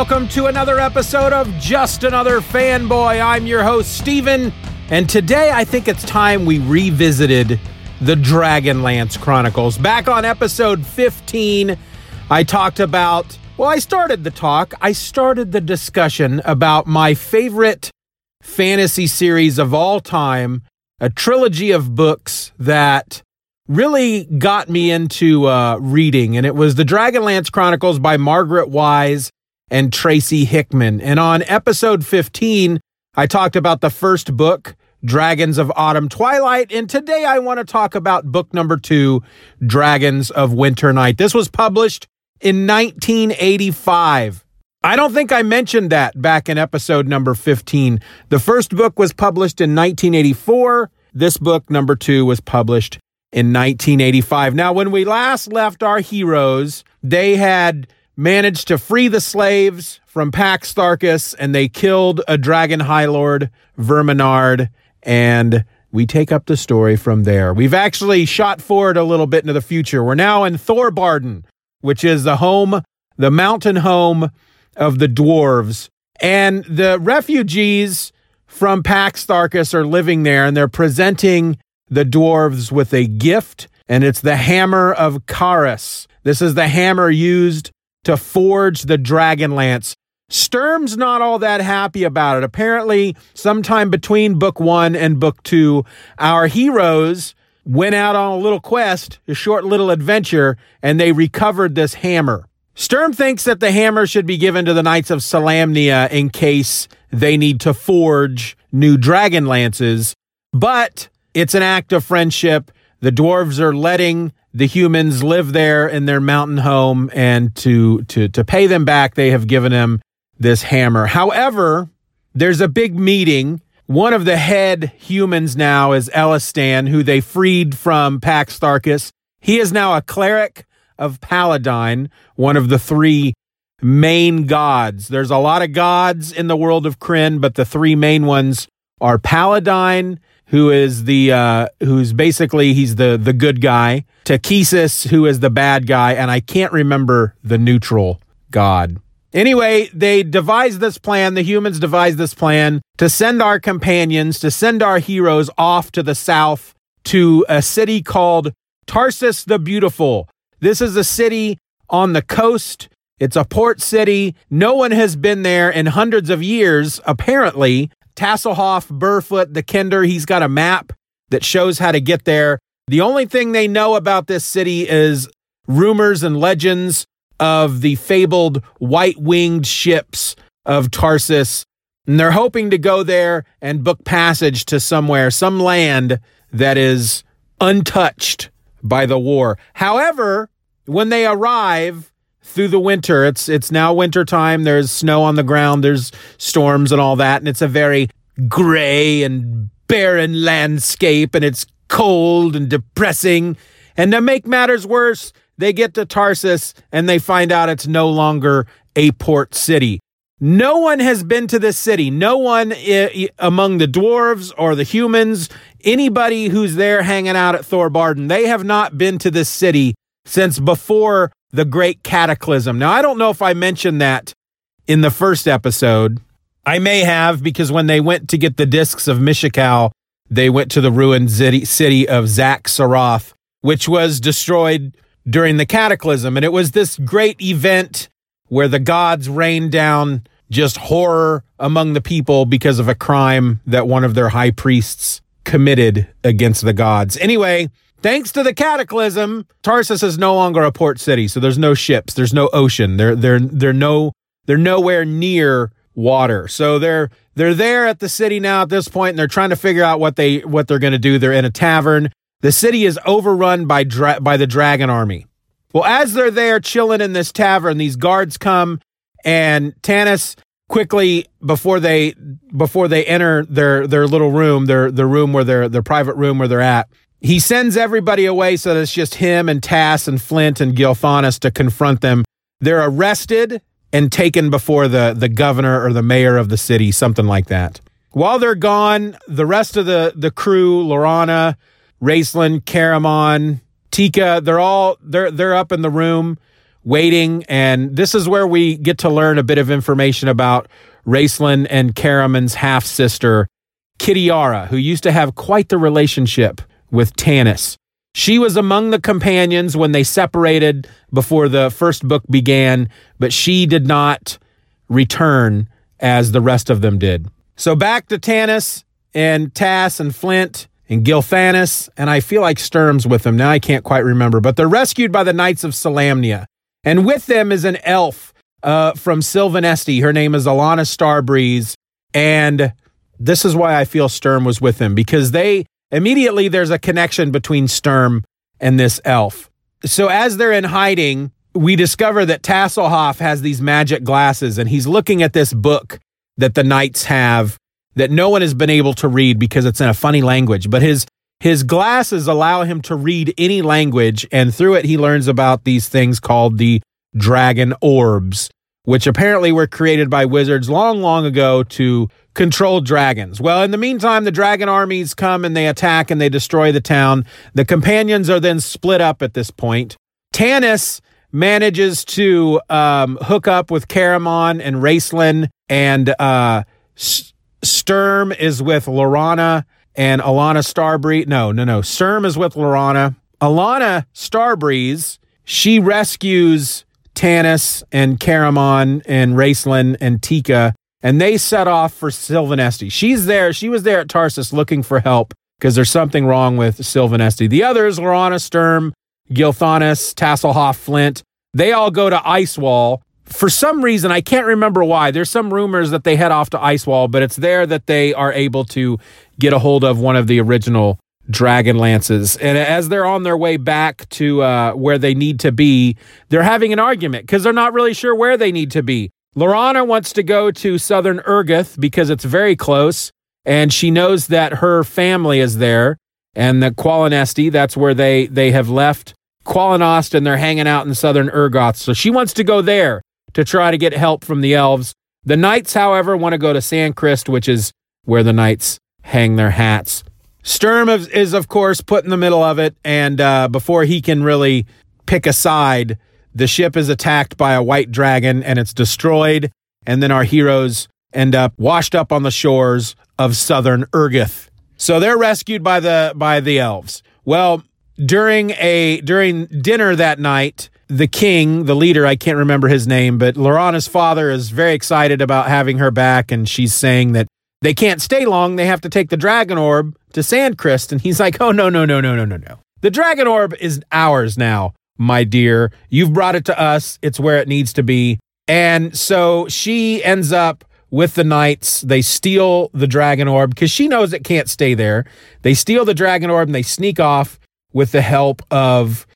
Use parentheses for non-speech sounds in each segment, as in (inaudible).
Welcome to another episode of Just Another Fanboy. I'm your host, Steven, and today I think it's time we revisited the Dragonlance Chronicles. Back on episode 15, I talked about, well, I started the talk, I started the discussion about my favorite fantasy series of all time, a trilogy of books that really got me into uh, reading, and it was the Dragonlance Chronicles by Margaret Weis and Tracy Hickman. And on episode 15, I talked about the first book, Dragons of Autumn Twilight. And today I want to talk about book number two, Dragons of Winter Night. This was published in 1985. I don't think I mentioned that back in episode number 15. The first book was published in 1984. This book, number two, was published in 1985. Now, when we last left our heroes, they had managed to free the slaves from Pax Tharkas and they killed a dragon high lord, Verminaard, and we take up the story from there. We've actually shot forward a little bit into the future. We're now in Thorbardin, which is the home, the mountain home of the dwarves. And the refugees from Pax Tharkas are living there and they're presenting the dwarves with a gift, and it's the hammer of Kharas. This is the hammer used to forge the dragon lance. Sturm's not all that happy about it. Apparently, sometime between book one and book two, our heroes went out on a little quest, a short little adventure, and they recovered this hammer. Sturm thinks that the hammer should be given to the Knights of Solamnia in case they need to forge new dragon lances, but it's an act of friendship. The dwarves are letting the humans live there in their mountain home and to to to pay them back they have given him this hammer. However there's a big meeting. One of the head humans now is Elistan who they freed from Pax Tharkas he is now a cleric of Paladine one of the three main gods. There's a lot of gods in the world of Krynn, but the three main ones are Paladine who is the uh, who's basically he's the the good guy, Takhisis, who is the bad guy, and I can't remember the neutral god. Anyway, they devise this plan, the humans devise this plan to send our companions, to send our heroes off to the south to a city called Tarsis the Beautiful. This is a city on the coast. It's a port city. No one has been there in hundreds of years, apparently. Tasselhoff, Burrfoot, the Kender, he's got a map that shows how to get there. The only thing they know about this city is rumors and legends of the fabled white winged ships of Tarsis. And they're hoping to go there and book passage to somewhere, some land that is untouched by the war. However, when they arrive through the winter, it's it's now winter time. There's snow on the ground, there's storms and all that, and it's a very gray and barren landscape, and it's cold and depressing. And to make matters worse, they get to Tarsis and they find out it's no longer a port city. No one has been to this city. No one I- among the dwarves or the humans, anybody who's there hanging out at Thorbardin, they have not been to this city since before the great cataclysm. Now, I don't know if I mentioned that in the first episode. I may have because when they went to get the discs of Mishakal, they went to the ruined city, city of Xak Tsaroth, which was destroyed during the cataclysm. And it was this great event where the gods rained down just horror among the people because of a crime that one of their high priests committed against the gods. Anyway, thanks to the cataclysm, Tarsis is no longer a port city, so there's no ships, there's no ocean. They're they're they're no they're nowhere near water. So they're they're there at the city now at this point, and they're trying to figure out what they what they're going to do. They're in a tavern. The city is overrun by dra- by the dragon army. Well, as they're there chilling in this tavern, these guards come, and Tanis quickly before they before they enter their their little room, their their room where their their private room where they're at. He sends everybody away so that it's just him and Tass and Flint and Gilthanas to confront them. They're arrested and taken before the, the governor or the mayor of the city, something like that. While they're gone, the rest of the, the crew, Laurana, Raistlin, Caramon, Tika, they're all they're they're up in the room waiting, and this is where we get to learn a bit of information about Raistlin and Caramon's half sister, Kitiara, who used to have quite the relationship with Tanis. She was among the companions when they separated before the first book began, but she did not return as the rest of them did. So back to Tanis and Tass and Flint and Gilthanas, and I feel like Sturm's with them. Now I can't quite remember, but they're rescued by the Knights of Solamnia. And with them is an elf uh, from Silvanesti. Her name is Alhana Starbreeze. And this is why I feel Sturm was with them because they Immediately, there's a connection between Sturm and this elf. So, as they're in hiding, we discover that Tasselhoff has these magic glasses and he's looking at this book that the knights have that no one has been able to read because it's in a funny language. But his his glasses allow him to read any language, and through it, he learns about these things called the dragon orbs, which apparently were created by wizards long, long ago to control dragons. Well, in the meantime, the dragon armies come and they attack and they destroy the town. The companions are then split up at this point. Tanis manages to um, hook up with Caramon and Raistlin, and uh, S- Sturm is with Laurana and Alhana Starbreeze. No, no, no. Sturm is with Laurana. Alhana Starbreeze, she rescues Tanis and Caramon and Raistlin and Tika and they set off for Silvanesti. She's there. She was there at Tarsis looking for help because there's something wrong with Silvanesti. The others, Laurana Sturm, Gilthanas, Tasselhoff, Flint, they all go to Icewall. For some reason, I can't remember why. There's some rumors that they head off to Icewall, but it's there that they are able to get a hold of one of the original dragon lances. And as they're on their way back to uh, where they need to be, they're having an argument because they're not really sure where they need to be. Laurana wants to go to southern Ergoth because it's very close, and she knows that her family is there. And the Qualinesti, that's where they, they have left Qualinost and they're hanging out in southern Ergoth. So she wants to go there to try to get help from the elves. The knights, however, want to go to Sancrist, which is where the knights hang their hats. Sturm is, is of course, put in the middle of it, and uh, before he can really pick a side, the ship is attacked by a white dragon and it's destroyed. And then our heroes end up washed up on the shores of southern Ergoth. So they're rescued by the by the elves. Well, during a during dinner that night, the king, the leader, I can't remember his name, but Laurana's father is very excited about having her back, and she's saying that they can't stay long. They have to take the dragon orb to Sancrist. And he's like, oh, no, no, no, no, no, no, no. The dragon orb is ours now my dear. You've brought it to us. It's where it needs to be. And so she ends up with the knights. They steal the dragon orb because she knows it can't stay there. They steal the dragon orb and they sneak off with the help of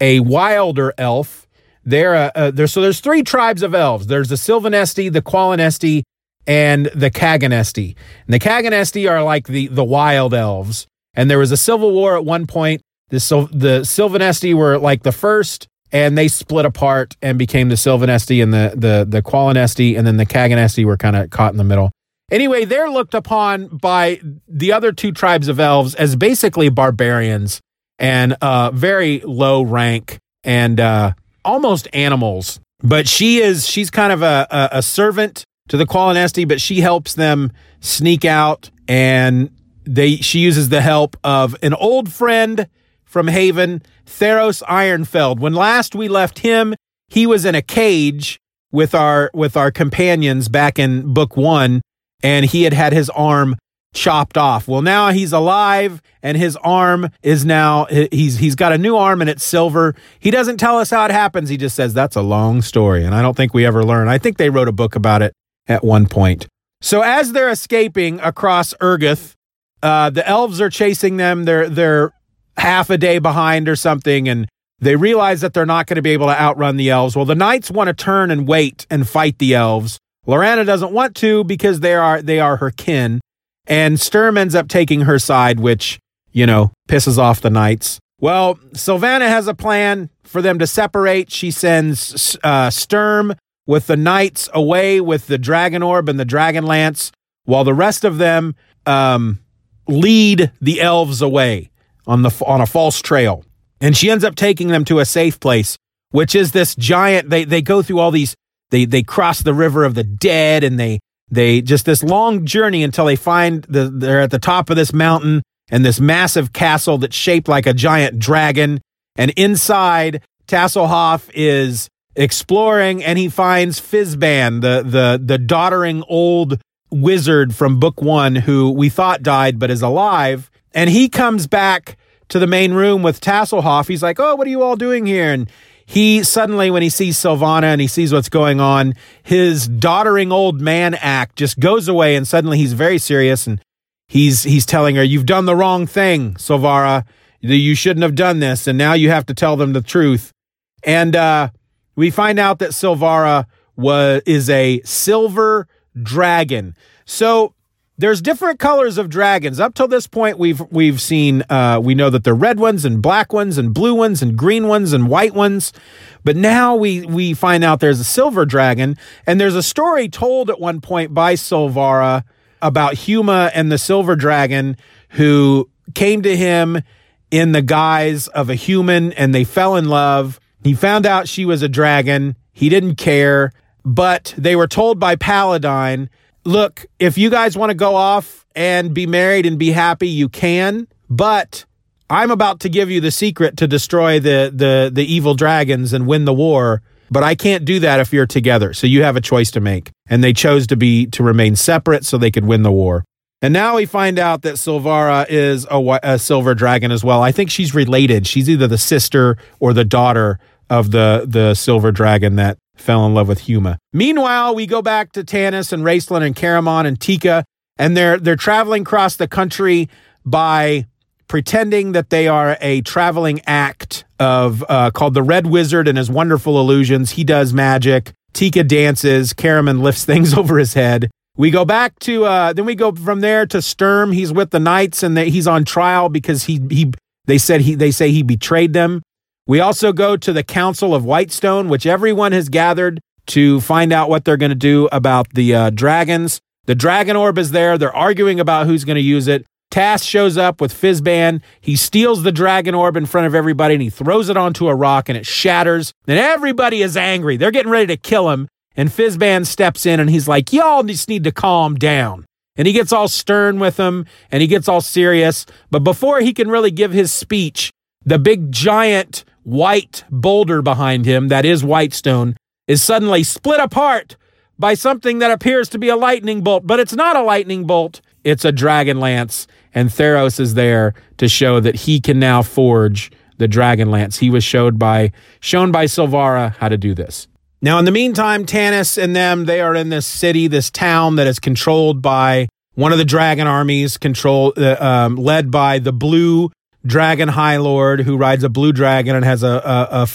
a wilder elf. There, uh, uh, there. So there's three tribes of elves. There's the Silvanesti, the Qualinesti, and the Kagonesti. And the Kagonesti are like the the wild elves. And there was a civil war at one point the the Silvanesti were like the first, and they split apart and became the Silvanesti and the the the Qualinesti, and then the Kagonesti were kind of caught in the middle. Anyway, they're looked upon by the other two tribes of elves as basically barbarians and uh, very low rank and uh, almost animals. But she is she's kind of a, a, a servant to the Qualinesti, but she helps them sneak out and they she uses the help of an old friend from Haven, Theros Ironfeld. When last we left him, he was in a cage with our with our companions back in book 1 and he had had his arm chopped off. Well, now he's alive and his arm is now he's he's got a new arm and it's silver. He doesn't tell us how it happens. He just says that's a long story and I don't think we ever learn. I think they wrote a book about it at one point. So as they're escaping across Ergoth, uh, the elves are chasing them. They're they're half a day behind or something, and they realize that they're not going to be able to outrun the elves. Well, the knights want to turn and wait and fight the elves. Laurana doesn't want to because they are they are her kin, and Sturm ends up taking her side, which you know pisses off the knights. Well, Sylvana has a plan for them to separate. She sends uh, Sturm with the knights away with the dragon orb and the dragon lance, while the rest of them um, lead the elves away on the on a false trail. And she ends up taking them to a safe place, which is this giant. They they go through all these. They they cross the river of the dead, and they they just this long journey until they find the they're at the top of this mountain and this massive castle that's shaped like a giant dragon. And inside, Tasselhoff is exploring and he finds Fizban, the, the, the doddering old wizard from book one who we thought died but is alive. And he comes back to the main room with Tasselhoff. He's like, Oh, what are you all doing here? And he suddenly, when he sees Sylvana and he sees what's going on, his doddering old man act just goes away and suddenly he's very serious and he's he's telling her, "You've done the wrong thing, Silvara. You shouldn't have done this, and now you have to tell them the truth." And uh, we find out that Silvara was is a silver dragon. So there's different colors of dragons. Up till this point, we've we've seen uh, we know that they're red ones and black ones and blue ones and green ones and white ones, but now we we find out there's a silver dragon, and there's a story told at one point by Silvara about Huma and the silver dragon who came to him in the guise of a human and they fell in love. He found out she was a dragon. He didn't care, but they were told by Paladine, look, if you guys want to go off and be married and be happy, you can, but I'm about to give you the secret to destroy the the the evil dragons and win the war but I can't do that if you're together. So you have a choice to make. And they chose to be to remain separate so they could win the war. And now we find out that Silvara is a, a silver dragon as well. I think she's related. She's either the sister or the daughter of the the silver dragon that fell in love with Huma. Meanwhile, we go back to Tanis and Raistlin and Caramon and Tika, and they're they're traveling across the country by pretending that they are a traveling act of uh, called the Red Wizard and his wonderful illusions. He does magic. Tika dances. Caramon lifts (laughs) things over his head. We go back to uh, then we go from there to Sturm. He's with the knights and they, he's on trial because he he they said he they say he betrayed them. We also go to the Council of Whitestone, which everyone has gathered to find out what they're going to do about the uh, dragons. The dragon orb is there. They're arguing about who's going to use it. Tass shows up with Fizban. He steals the dragon orb in front of everybody and he throws it onto a rock and it shatters. And everybody is angry. They're getting ready to kill him. And Fizban steps in and he's like, Y'all just need to calm down. And he gets all stern with them and he gets all serious. But before he can really give his speech, the big giant white boulder behind him, that is Whitestone, is suddenly split apart by something that appears to be a lightning bolt. But it's not a lightning bolt, it's a dragon lance and Theros is there to show that he can now forge the dragon lance. He was showed by shown by Silvara how to do this. Now, in the meantime, Tanis and them they are in this city, this town that is controlled by one of the dragon armies, control uh, um, led by the blue dragon high lord who rides a blue dragon and has a a, a,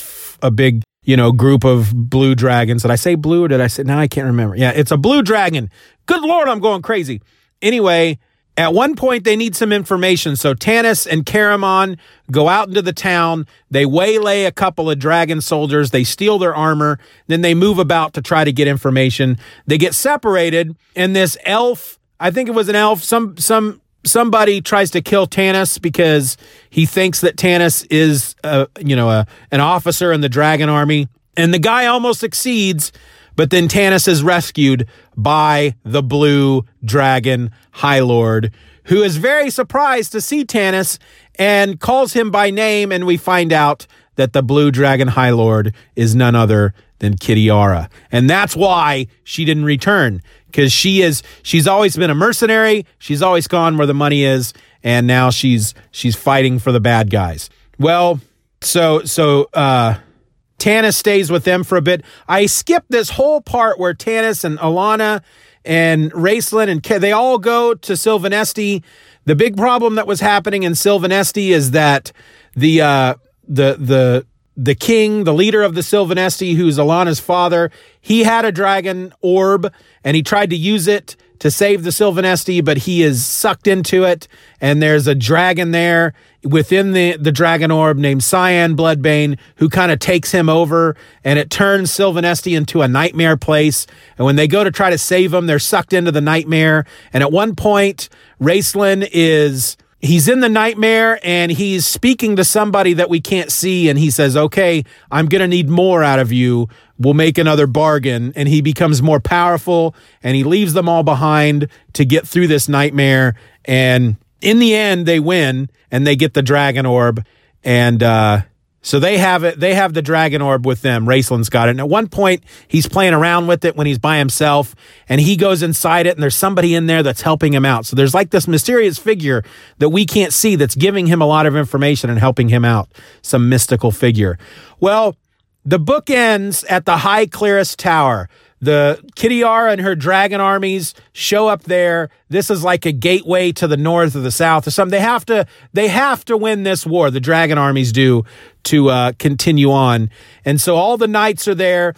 a big you know group of blue dragons. Did I say blue or did I say now? I can't remember. Yeah, it's a blue dragon. Good lord, I'm going crazy. Anyway, at one point, they need some information. So Tanis and Caramon go out into the town. They waylay a couple of dragon soldiers. They steal their armor. Then they move about to try to get information. They get separated, and this elf, I think it was an elf, some, some, somebody tries to kill Tanis because he thinks that Tanis is, a, you know, a, an officer in the dragon army. And the guy almost succeeds, but then Tanis is rescued by the blue dragon High Lord, who is very surprised to see Tanis and calls him by name. And we find out that the blue dragon High Lord is none other than Kitiara. And that's why she didn't return because she is, she's always been a mercenary. She's always gone where the money is. And now she's, she's fighting for the bad guys. Well, so, so, uh, Tanis stays with them for a bit. I skipped this whole part where Tanis and Alhana and Raistlin and they all go to Silvanesti. The big problem that was happening in Silvanesti is that the uh, the the the king, the leader of the Silvanesti, who's Alhana's father, he had a dragon orb and he tried to use it to save the Silvanesti, but he is sucked into it. And there's a dragon there within the, the dragon orb named Cyan Bloodbane who kind of takes him over and it turns Silvanesti into a nightmare place. And when they go to try to save him, they're sucked into the nightmare. And at one point, Raistlin is he's in the nightmare and he's speaking to somebody that we can't see and he says okay i'm going to need more out of you. We'll make another bargain. And he becomes more powerful and he leaves them all behind to get through this nightmare. And in the end they win and they get the dragon orb. And uh so they have it. They have the dragon orb with them. Raistlin's got it. And at one point, he's playing around with it when he's by himself, and he goes inside it, and there's somebody in there that's helping him out. So there's like this mysterious figure that we can't see that's giving him a lot of information and helping him out. Some mystical figure. Well, the book ends at the High Clerist Tower. The Kitiara and her dragon armies show up there. This is like a gateway to the north or the south or something. They have to they have to win this war. The dragon armies do to uh, continue on. And so all the knights are there.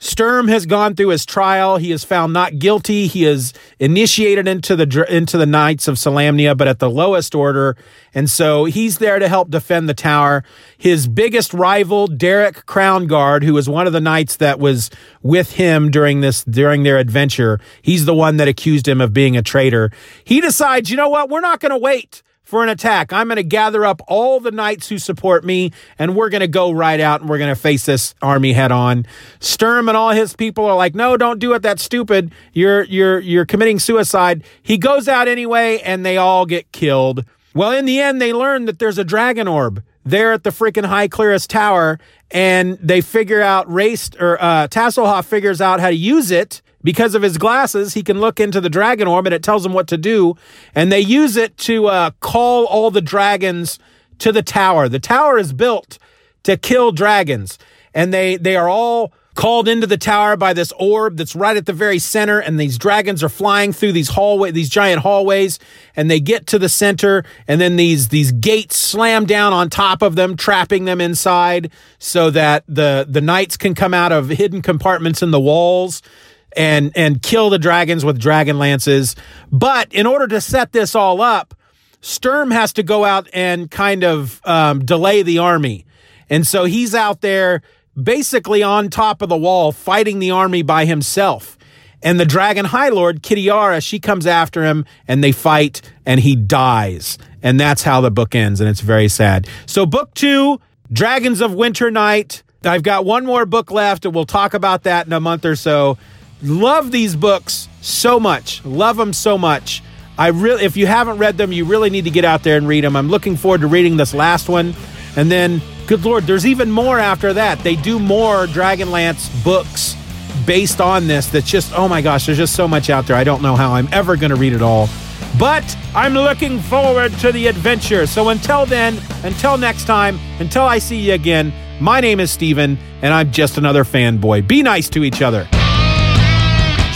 Sturm has gone through his trial. He is found not guilty. He is initiated into the into the Knights of Solamnia, but at the lowest order, and so he's there to help defend the tower. His biggest rival, Derek Crownguard, who was one of the knights that was with him during this during their adventure, he's the one that accused him of being a traitor. He decides, you know what, we're not going to wait for an attack. I'm going to gather up all the knights who support me, and we're going to go right out and we're going to face this army head on. Sturm and all his people are like, "No, don't do it. That's stupid. You're you're you're committing suicide." He goes out anyway, and they all get killed. Well, in the end, they learn that there's a dragon orb there at the freaking High Clerist Tower, and they figure out Race or uh, Tasselhoff figures out how to use it because of his glasses, he can look into the dragon orb and it tells him what to do. And they use it to uh, call all the dragons to the tower. The tower is built to kill dragons, and they they are all called into the tower by this orb that's right at the very center. And these dragons are flying through these hallway these giant hallways. And they get to the center. And then these these gates slam down on top of them trapping them inside so that the the knights can come out of hidden compartments in the walls and and kill the dragons with dragon lances. But in order to set this all up, Sturm has to go out and kind of um, delay the army, and so he's out there basically on top of the wall fighting the army by himself. And the dragon high lord Kitiara, she comes after him and they fight and he dies. And that's how the book ends. And it's very sad. So, book two, Dragons of Winter Night. I've got one more book left and we'll talk about that in a month or so. Love these books so much. Love them so much. I really, if you haven't read them, you really need to get out there and read them. I'm looking forward to reading this last one. And then, good Lord, there's even more after that. They do more Dragonlance books based on this that's just, oh my gosh, there's just so much out there. I don't know how I'm ever going to read it all. But I'm looking forward to the adventure. So until then, until next time, until I see you again, my name is Steven, and I'm just another fanboy. Be nice to each other.